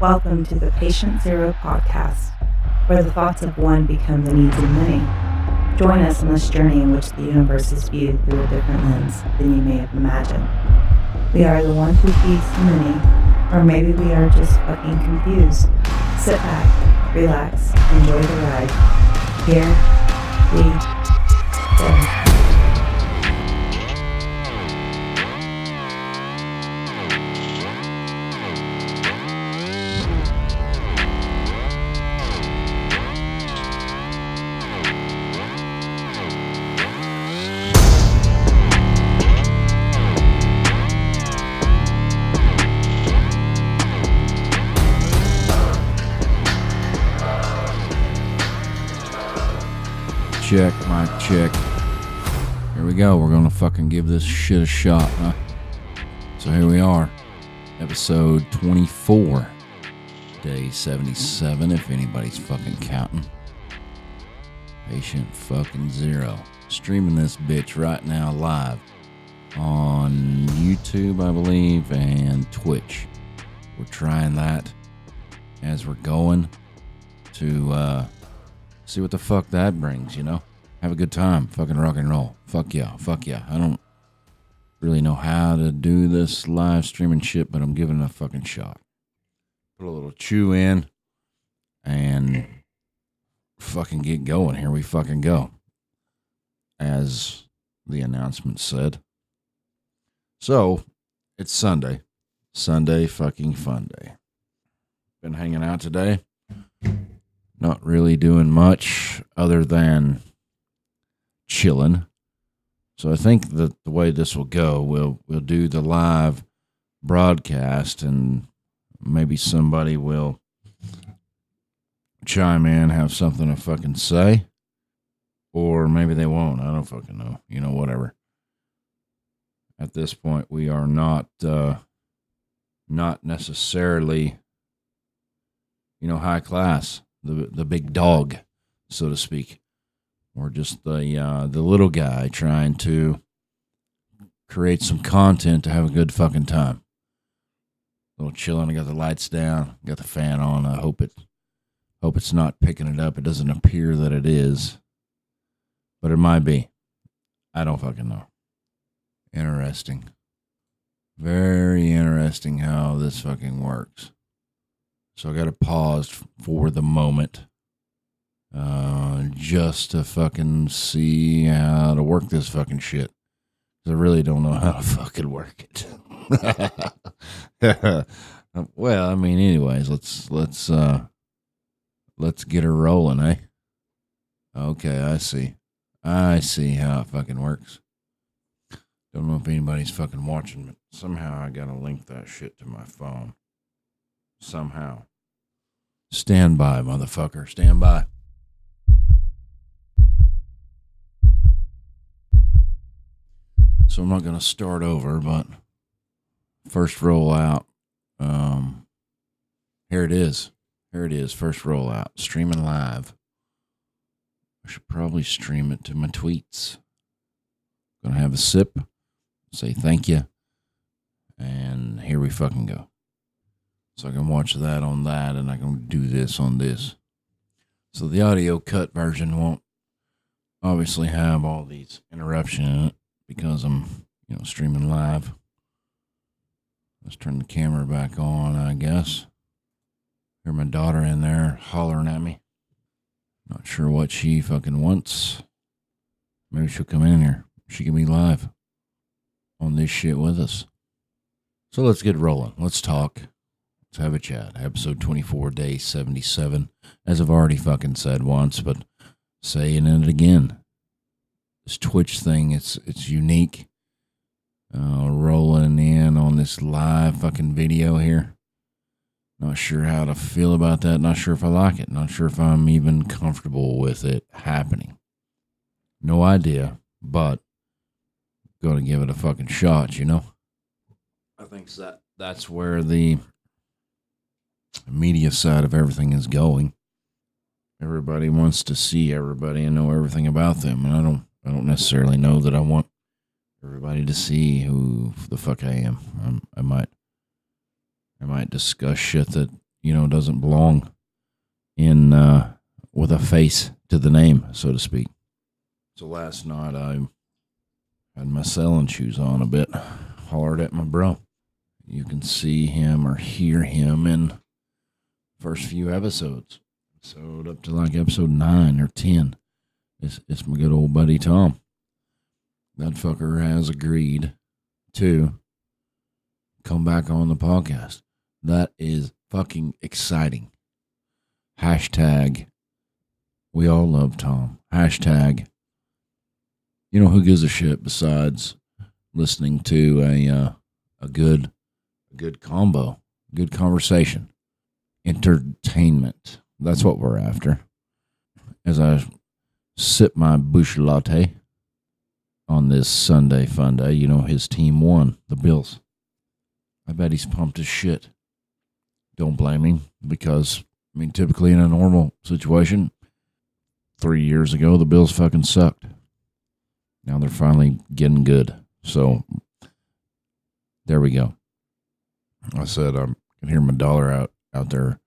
Welcome to the Patient Zero podcast, where the thoughts of one become the needs of many. Join us on this journey in which the universe is viewed through a different lens than you may have imagined. We are the one who feeds the many, or maybe we are just fucking confused. Sit back, relax, enjoy the ride. Here we go. Check, check. Here we go. We're gonna fucking give this shit a shot, huh? So here we are, episode 24, day 77, if anybody's fucking counting. Patient fucking zero. Streaming this bitch right now live on YouTube, I believe, and Twitch. We're trying that as we're going to uh see what the fuck that brings, you know? Have a good time, fucking rock and roll. Fuck yeah, fuck yeah. I don't really know how to do this live streaming shit, but I'm giving it a fucking shot. Put a little chew in and fucking get going. Here we fucking go. As the announcement said. So, it's Sunday. Sunday fucking fun day. Been hanging out today not really doing much other than chilling. So I think that the way this will go, we'll we'll do the live broadcast, and maybe somebody will chime in, have something to fucking say, or maybe they won't. I don't fucking know. You know, whatever. At this point, we are not uh, not necessarily, you know, high class the the big dog, so to speak, or just the uh, the little guy trying to create some content to have a good fucking time. A little chilling. I got the lights down, got the fan on. I hope it hope it's not picking it up. It doesn't appear that it is, but it might be. I don't fucking know. Interesting. Very interesting how this fucking works. So I got to pause for the moment uh, just to fucking see how to work this fucking shit. I really don't know how to fucking work it. well, I mean, anyways, let's let's uh let's get her rolling, eh? Okay, I see. I see how it fucking works. Don't know if anybody's fucking watching, but somehow I gotta link that shit to my phone. Somehow. Stand by, motherfucker. Stand by. So I'm not going to start over, but first roll out. Um, here it is. Here it is. First rollout. Streaming live. I should probably stream it to my tweets. Gonna have a sip. Say thank you. And here we fucking go. So I can watch that on that and I can do this on this. So the audio cut version won't obviously have all these interruptions in it because I'm, you know, streaming live. Let's turn the camera back on, I guess. Hear my daughter in there hollering at me. Not sure what she fucking wants. Maybe she'll come in here. She can be live on this shit with us. So let's get rolling. Let's talk. Let's have a chat. Episode 24, day 77. As I've already fucking said once, but saying it again. This Twitch thing, it's it's unique. Uh, rolling in on this live fucking video here. Not sure how to feel about that. Not sure if I like it. Not sure if I'm even comfortable with it happening. No idea, but gonna give it a fucking shot, you know? I think that that's where the media side of everything is going. Everybody wants to see everybody and know everything about them, and I don't. I don't necessarily know that I want everybody to see who the fuck I am. I'm, I might. I might discuss shit that you know doesn't belong in uh, with a face to the name, so to speak. So last night I had my selling shoes on a bit, hollered at my bro. You can see him or hear him in first few episodes. So up to like episode nine or ten. It's it's my good old buddy Tom. That fucker has agreed to come back on the podcast. That is fucking exciting. Hashtag we all love Tom. Hashtag you know who gives a shit besides listening to a uh, a good a good combo, good conversation, entertainment. That's what we're after. As I sip my Busch Latte on this Sunday fun day, you know his team won the Bills. I bet he's pumped as shit. Don't blame him because I mean, typically in a normal situation, three years ago the Bills fucking sucked. Now they're finally getting good. So there we go. I said I can hear my dollar out out there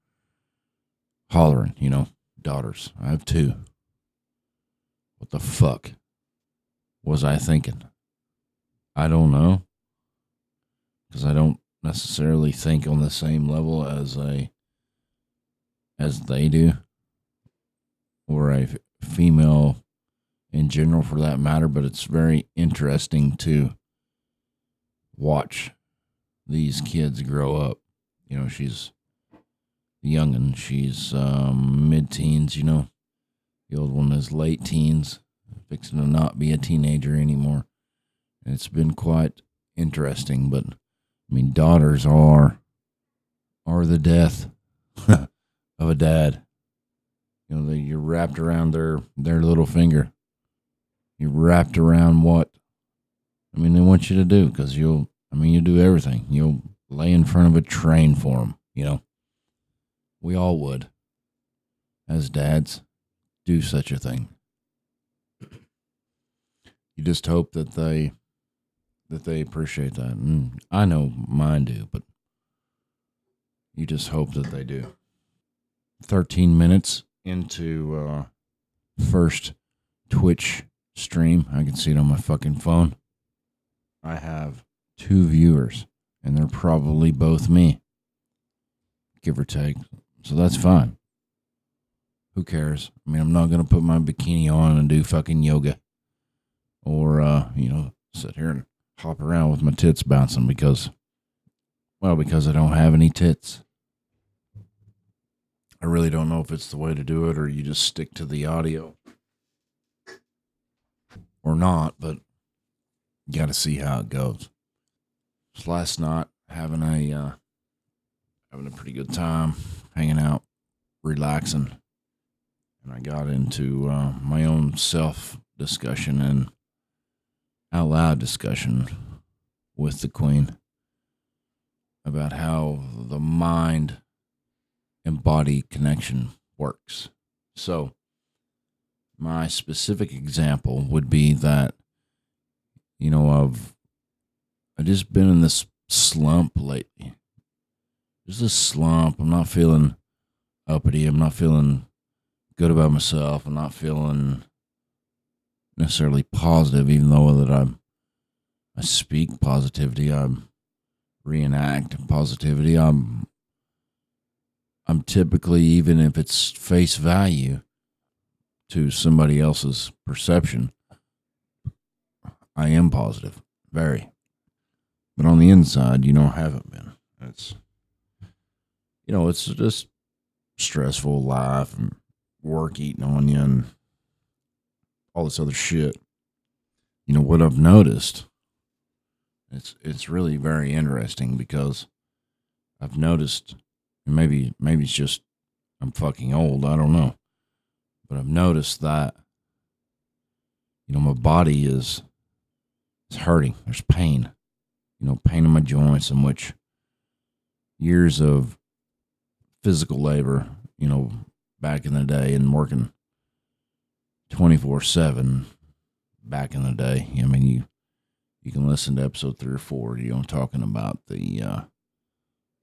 hollering, you know, daughters. I have two. What the fuck was I thinking? I don't know. Because I don't necessarily think on the same level as a as they do or a female in general for that matter, but it's very interesting to watch these kids grow up. You know, she's young and she's um, mid teens, you know. The old one is late teens, fixing to not be a teenager anymore. And it's been quite interesting, but I mean daughters are are the death of a dad. You know, you're wrapped around their their little finger. You're wrapped around what? I mean, they want you to do because you'll. I mean, you do everything. You'll lay in front of a train for them. You know, we all would, as dads, do such a thing. You just hope that they that they appreciate that. And I know mine do, but you just hope that they do. 13 minutes into uh, first Twitch stream. I can see it on my fucking phone. I have two viewers, and they're probably both me, give or take. So that's fine. Who cares? I mean, I'm not going to put my bikini on and do fucking yoga or, uh, you know, sit here and hop around with my tits bouncing because, well, because I don't have any tits. I really don't know if it's the way to do it or you just stick to the audio or not, but you got to see how it goes. Just last night, having a uh, having a pretty good time, hanging out, relaxing, and I got into uh, my own self discussion and out loud discussion with the Queen about how the mind and body connection works. So, my specific example would be that, you know, I've I've just been in this slump lately. There's this slump. I'm not feeling uppity. I'm not feeling good about myself. I'm not feeling necessarily positive, even though that I'm I speak positivity. I'm reenact positivity. I'm I'm typically, even if it's face value to somebody else's perception, I am positive, very. But on the inside, you know, I haven't been. It's, you know, it's just stressful life and work eating on you and all this other shit. You know what I've noticed? It's it's really very interesting because I've noticed maybe maybe it's just I'm fucking old. I don't know, but I've noticed that you know my body is is hurting. There's pain, you know, pain in my joints, in which years of physical labor, you know, back in the day and working 24 7 back in the day. I mean, you you can listen to episode three or four, you know, talking about the uh,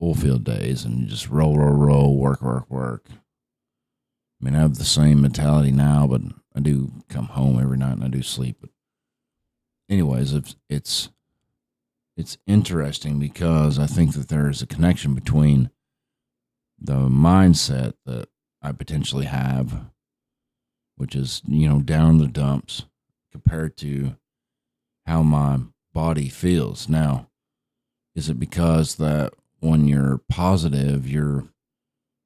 oil field days and just roll, roll, roll, work, work, work. I mean, I have the same mentality now, but I do come home every night and I do sleep. But anyways, it's it's it's interesting because I think that there is a connection between the mindset that I potentially have, which is you know down in the dumps, compared to how my body feels now. Is it because that when you're positive, your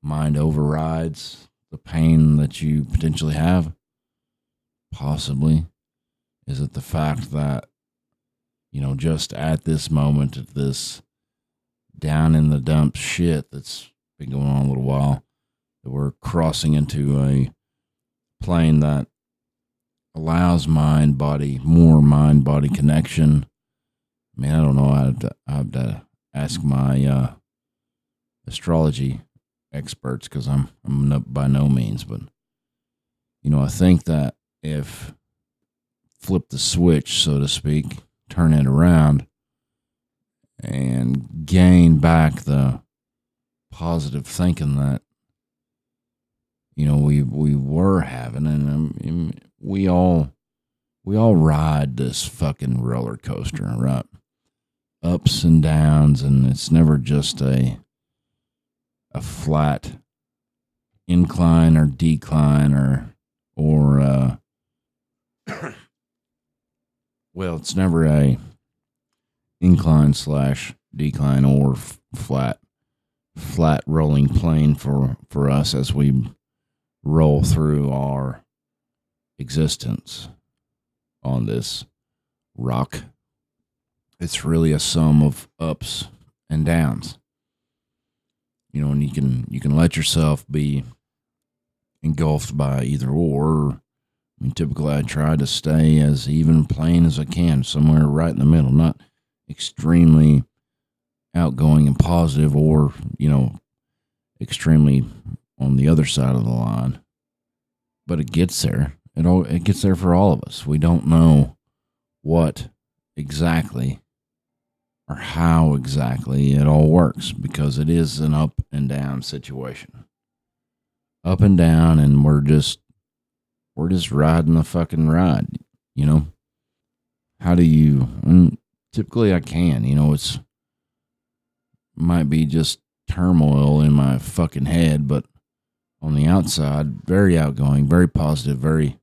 mind overrides the pain that you potentially have? Possibly. Is it the fact that, you know, just at this moment, at this down in the dumps shit that's been going on a little while, that we're crossing into a plane that allows mind body, more mind body connection. I mean, I don't know. I have to, have to ask my uh, astrology experts because I'm I'm no, by no means, but you know, I think that if flip the switch, so to speak, turn it around, and gain back the positive thinking that you know we we were having, and um, we all we all ride this fucking roller coaster, right? Ups and downs, and it's never just a a flat incline or decline or or uh well it's never a incline slash decline or f- flat flat rolling plane for for us as we roll through our existence on this rock it's really a sum of ups and downs you know, and you can you can let yourself be engulfed by either or. I mean, typically I try to stay as even plane as I can, somewhere right in the middle, not extremely outgoing and positive, or you know, extremely on the other side of the line. But it gets there. It all it gets there for all of us. We don't know what exactly or how exactly it all works because it is an up and down situation. Up and down, and we're just we're just riding the fucking ride, you know. How do you? And typically, I can, you know. It's might be just turmoil in my fucking head, but on the outside, very outgoing, very positive, very,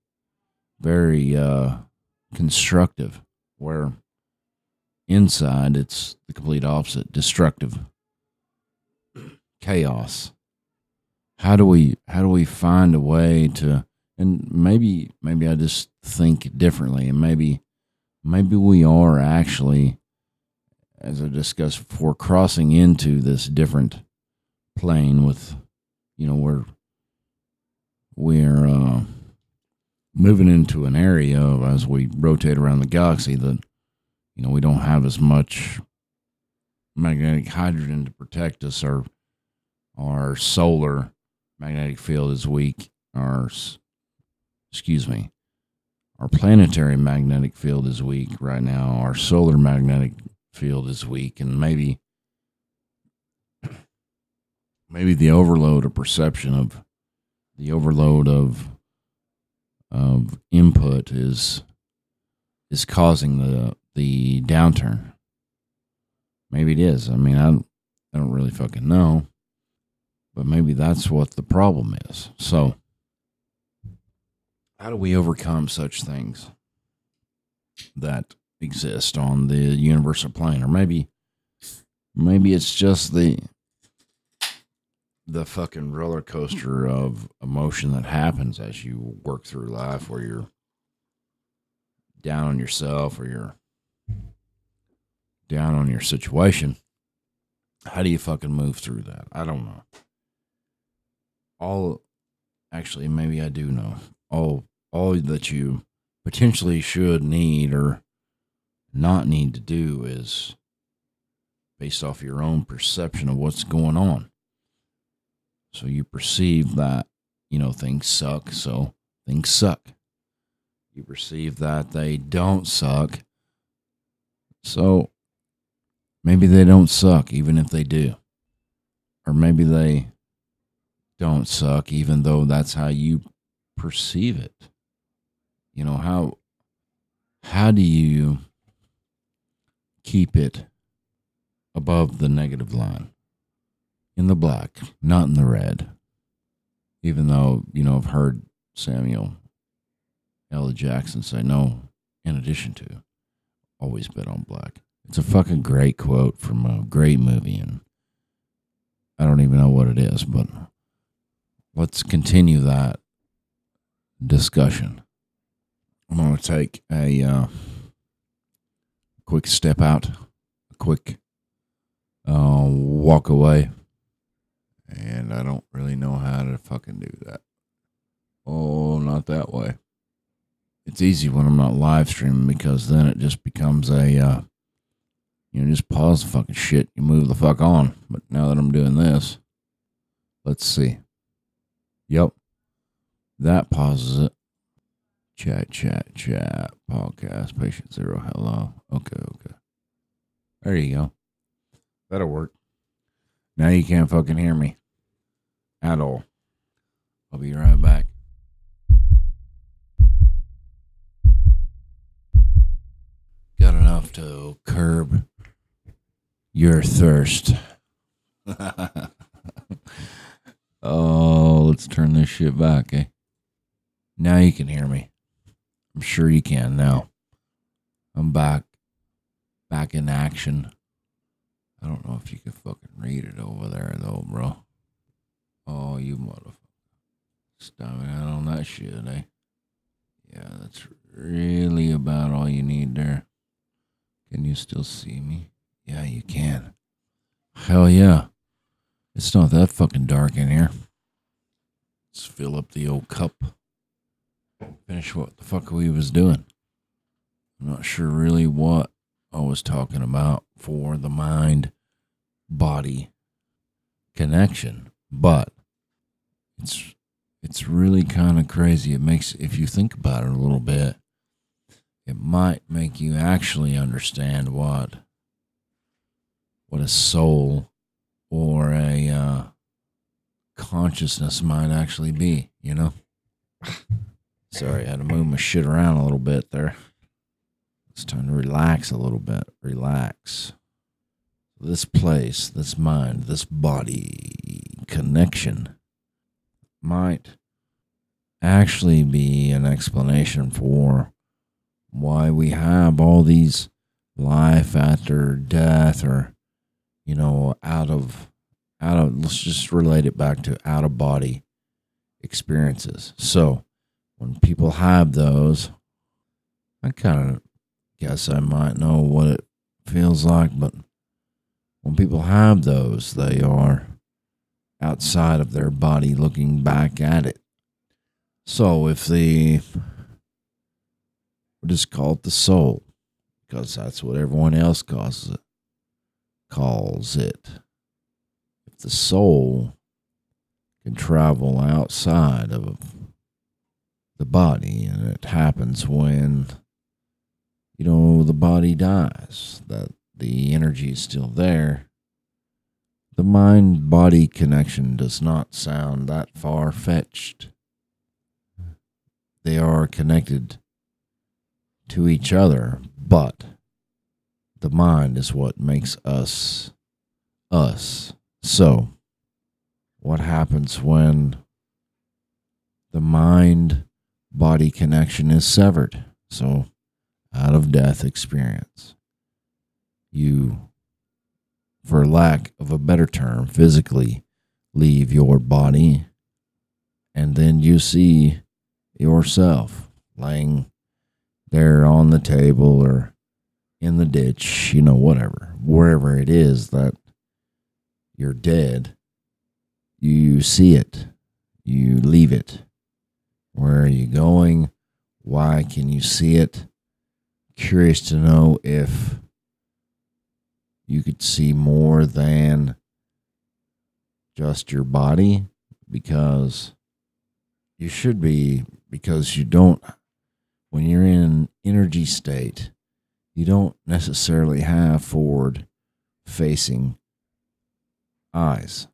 very uh, constructive. Where Inside, it's the complete opposite destructive chaos. How do we how do we find a way to and maybe maybe I just think differently and maybe maybe we are actually as I discussed before crossing into this different plane with you know we're we're uh, moving into an area of as we rotate around the galaxy that you know, we don't have as much magnetic hydrogen to protect us. Our our solar magnetic field is weak. Our excuse me, our planetary magnetic field is weak right now. Our solar magnetic field is weak, and maybe maybe the overload of perception of the overload of of input is is causing the the downturn. Maybe it is. I mean, I I don't really fucking know, but maybe that's what the problem is. So, how do we overcome such things that exist on the universal plane, or maybe, maybe it's just the the fucking roller coaster of emotion that happens as you work through life, where you're down on yourself, or you're down on your situation, how do you fucking move through that? I don't know. All actually maybe I do know. All all that you potentially should need or not need to do is based off your own perception of what's going on. So you perceive that, you know, things suck, so things suck. You perceive that they don't suck. So maybe they don't suck, even if they do. or maybe they don't suck, even though that's how you perceive it. You know how how do you keep it above the negative line in the black, not in the red? Even though you know I've heard Samuel L. Jackson say no. In addition to, always bet on black. It's a fucking great quote from a great movie, and I don't even know what it is, but let's continue that discussion. I'm going to take a uh, quick step out, a quick uh, walk away, and I don't really know how to fucking do that. Oh, not that way. It's easy when I'm not live streaming because then it just becomes a, uh, you know, just pause the fucking shit. You move the fuck on. But now that I'm doing this, let's see. Yep. That pauses it. Chat, chat, chat. Podcast, patient zero. Hello. Okay, okay. There you go. That'll work. Now you can't fucking hear me at all. I'll be right back. Got enough to curb your thirst. oh, let's turn this shit back, eh? Now you can hear me. I'm sure you can now. I'm back. Back in action. I don't know if you can fucking read it over there though, bro. Oh, you motherfucker. Stopping out on that shit, eh? Yeah, that's really about all you need there. Can you still see me? Yeah, you can. Hell yeah. It's not that fucking dark in here. Let's fill up the old cup. Finish what the fuck we was doing. I'm not sure really what I was talking about for the mind body connection, but it's it's really kind of crazy. It makes if you think about it a little bit, it might make you actually understand what what a soul or a uh, consciousness might actually be. You know. Sorry, I had to move my shit around a little bit there. It's time to relax a little bit. Relax. This place, this mind, this body connection might actually be an explanation for why we have all these life after death or you know out of out of let's just relate it back to out of body experiences so when people have those i kind of guess i might know what it feels like but when people have those they are outside of their body looking back at it so if the we'll just call it the soul because that's what everyone else calls it. Calls it. If the soul can travel outside of the body, and it happens when you know the body dies, that the energy is still there. The mind body connection does not sound that far fetched. They are connected to each other, but the mind is what makes us us. So, what happens when the mind body connection is severed? So, out of death experience, you, for lack of a better term, physically leave your body, and then you see yourself laying there on the table or in the ditch, you know, whatever, wherever it is that you're dead, you see it, you leave it. Where are you going? Why can you see it? Curious to know if you could see more than just your body because you should be because you don't when you're in an energy state, you don't necessarily have forward facing eyes.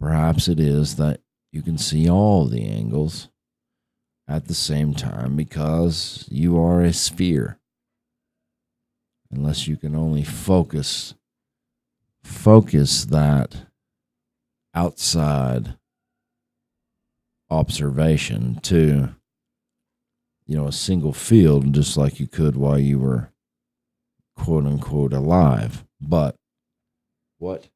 Perhaps it is that you can see all the angles at the same time because you are a sphere. Unless you can only focus focus that outside observation to you know a single field just like you could while you were quote unquote alive. But what?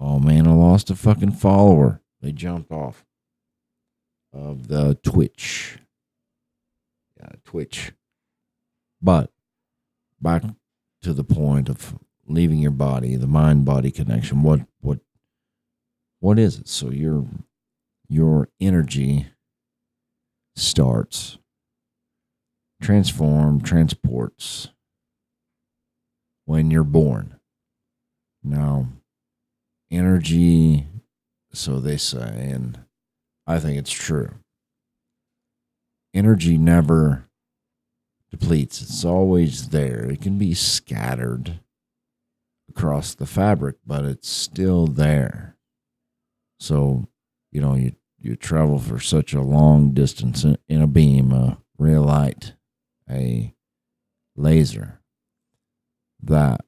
Oh man i lost a fucking follower. They jumped off of the twitch. Yeah twitch. But back to the point of leaving your body the mind body connection what what what is it? So your your energy starts transform transports when you're born. Now energy so they say and i think it's true. Energy never depletes. It's always there. It can be scattered across the fabric but it's still there. So you know you you travel for such a long distance in, in a beam, a real light, a laser, that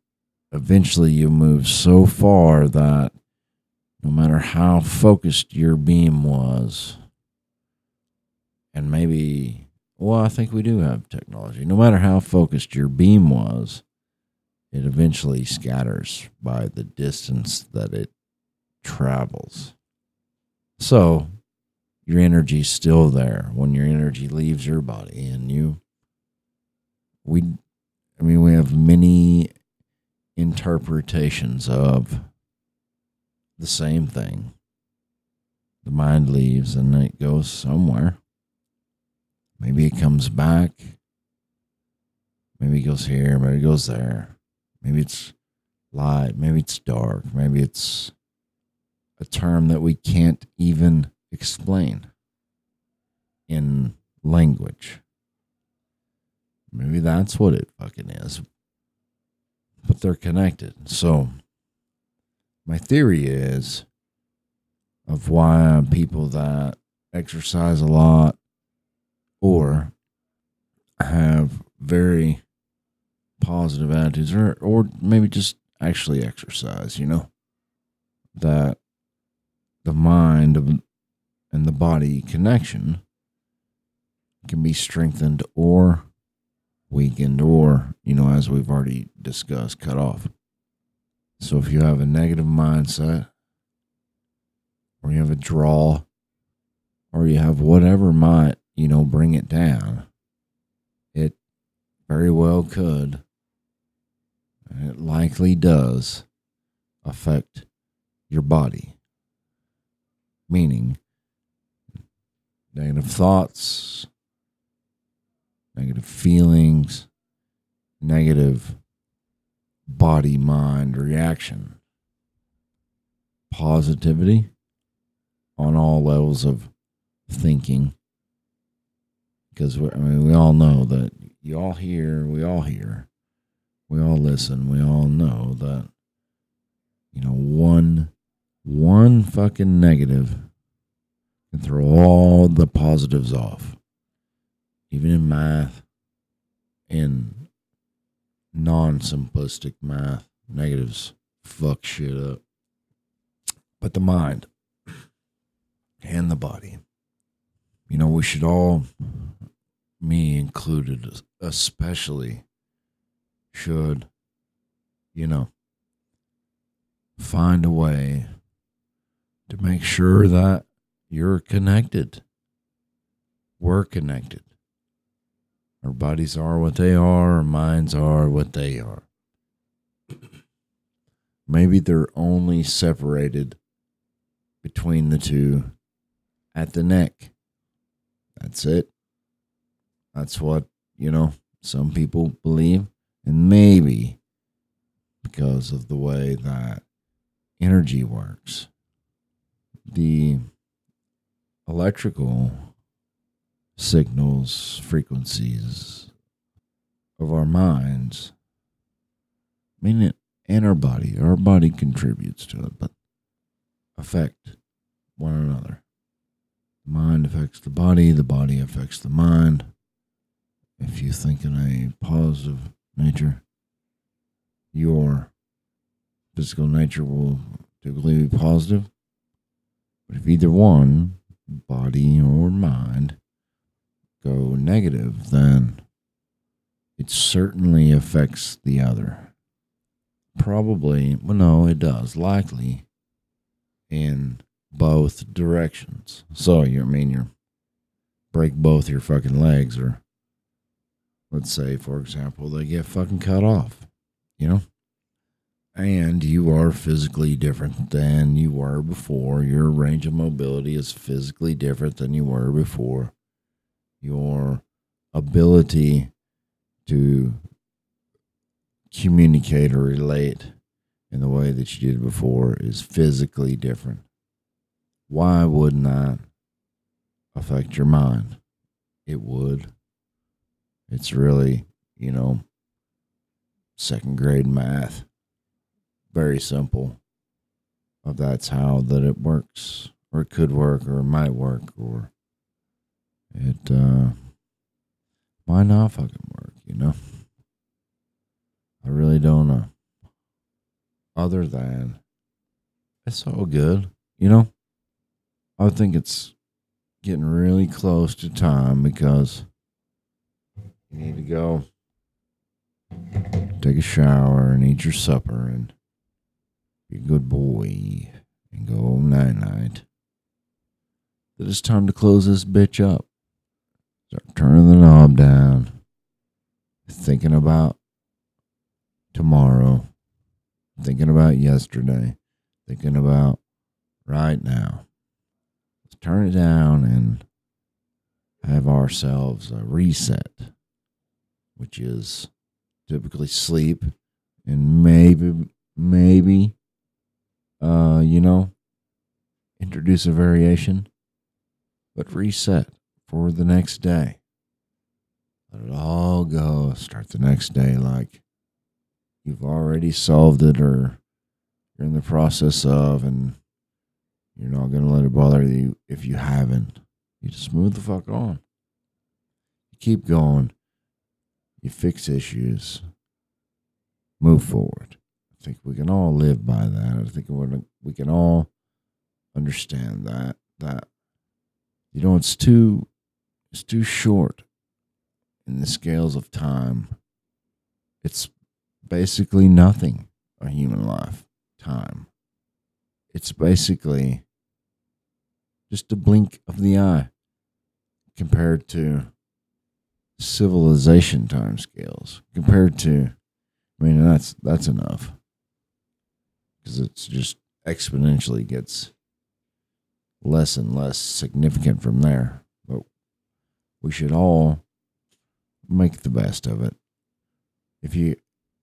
eventually you move so far that no matter how focused your beam was, and maybe, well, I think we do have technology, no matter how focused your beam was, it eventually scatters by the distance that it travels. So, your energy's still there. When your energy leaves your body and you we i mean we have many interpretations of the same thing the mind leaves and it goes somewhere maybe it comes back maybe it goes here maybe it goes there maybe it's light maybe it's dark maybe it's a term that we can't even explain in language. Maybe that's what it fucking is. But they're connected. So, my theory is of why people that exercise a lot or have very positive attitudes or or maybe just actually exercise, you know, that the mind of and the body connection can be strengthened or weakened or, you know, as we've already discussed, cut off. So if you have a negative mindset or you have a draw or you have whatever might, you know, bring it down, it very well could, and it likely does affect your body. Meaning, negative thoughts, negative feelings, negative body mind reaction. Positivity on all levels of thinking. Because I mean, we all know that you all hear, we all hear, we all listen, we all know that, you know, one, one fucking negative and throw all the positives off, even in math and non simplistic math. Negatives fuck shit up. But the mind and the body, you know, we should all, me included, especially, should, you know, find a way to make sure that you're connected. We're connected. Our bodies are what they are, our minds are what they are. Maybe they're only separated between the two at the neck. That's it. That's what, you know, some people believe. And maybe because of the way that energy works, the electrical signals, frequencies of our minds. I mean, and our body. Our body contributes to it, but affect one another. The mind affects the body, the body affects the mind. If you think in a positive nature, your physical nature will typically be positive. But if either one, body or mind, go negative, then it certainly affects the other. Probably, well, no, it does, likely in both directions. So, you I mean, you break both your fucking legs, or let's say, for example, they get fucking cut off, you know? And you are physically different than you were before. Your range of mobility is physically different than you were before. Your ability to communicate or relate in the way that you did before is physically different. Why wouldn't that affect your mind? It would. It's really, you know, second grade math. Very simple. But that's how that it works, or it could work, or it might work, or it uh, might not fucking work, you know? I really don't know. Other than it's all good, you know? I think it's getting really close to time because you need to go take a shower and eat your supper and be a good boy and go night night. That it's time to close this bitch up. Start turning the knob down. Thinking about tomorrow. Thinking about yesterday. Thinking about right now. Let's turn it down and have ourselves a reset, which is typically sleep and maybe, maybe, uh, you know, introduce a variation, but reset for the next day. Let it all go. Start the next day like you've already solved it or you're in the process of, and you're not going to let it bother you if you haven't. You just move the fuck on. You keep going. You fix issues. Move forward. I think we can all live by that. I think we can all understand that. That you know, it's too it's too short in the scales of time. It's basically nothing a human life time. It's basically just a blink of the eye compared to civilization time scales compared to I mean that's that's enough because it's just exponentially gets less and less significant from there we should all make the best of it if you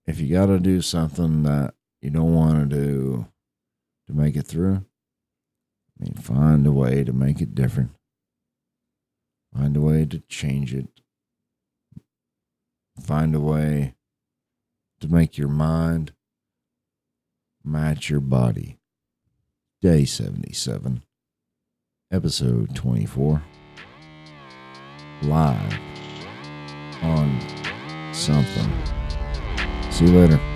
if you got to do something that you don't want to do to make it through, I mean, find a way to make it different. Find a way to change it. Find a way to make your mind match your body. Day 77, episode 24, live on something. See you later.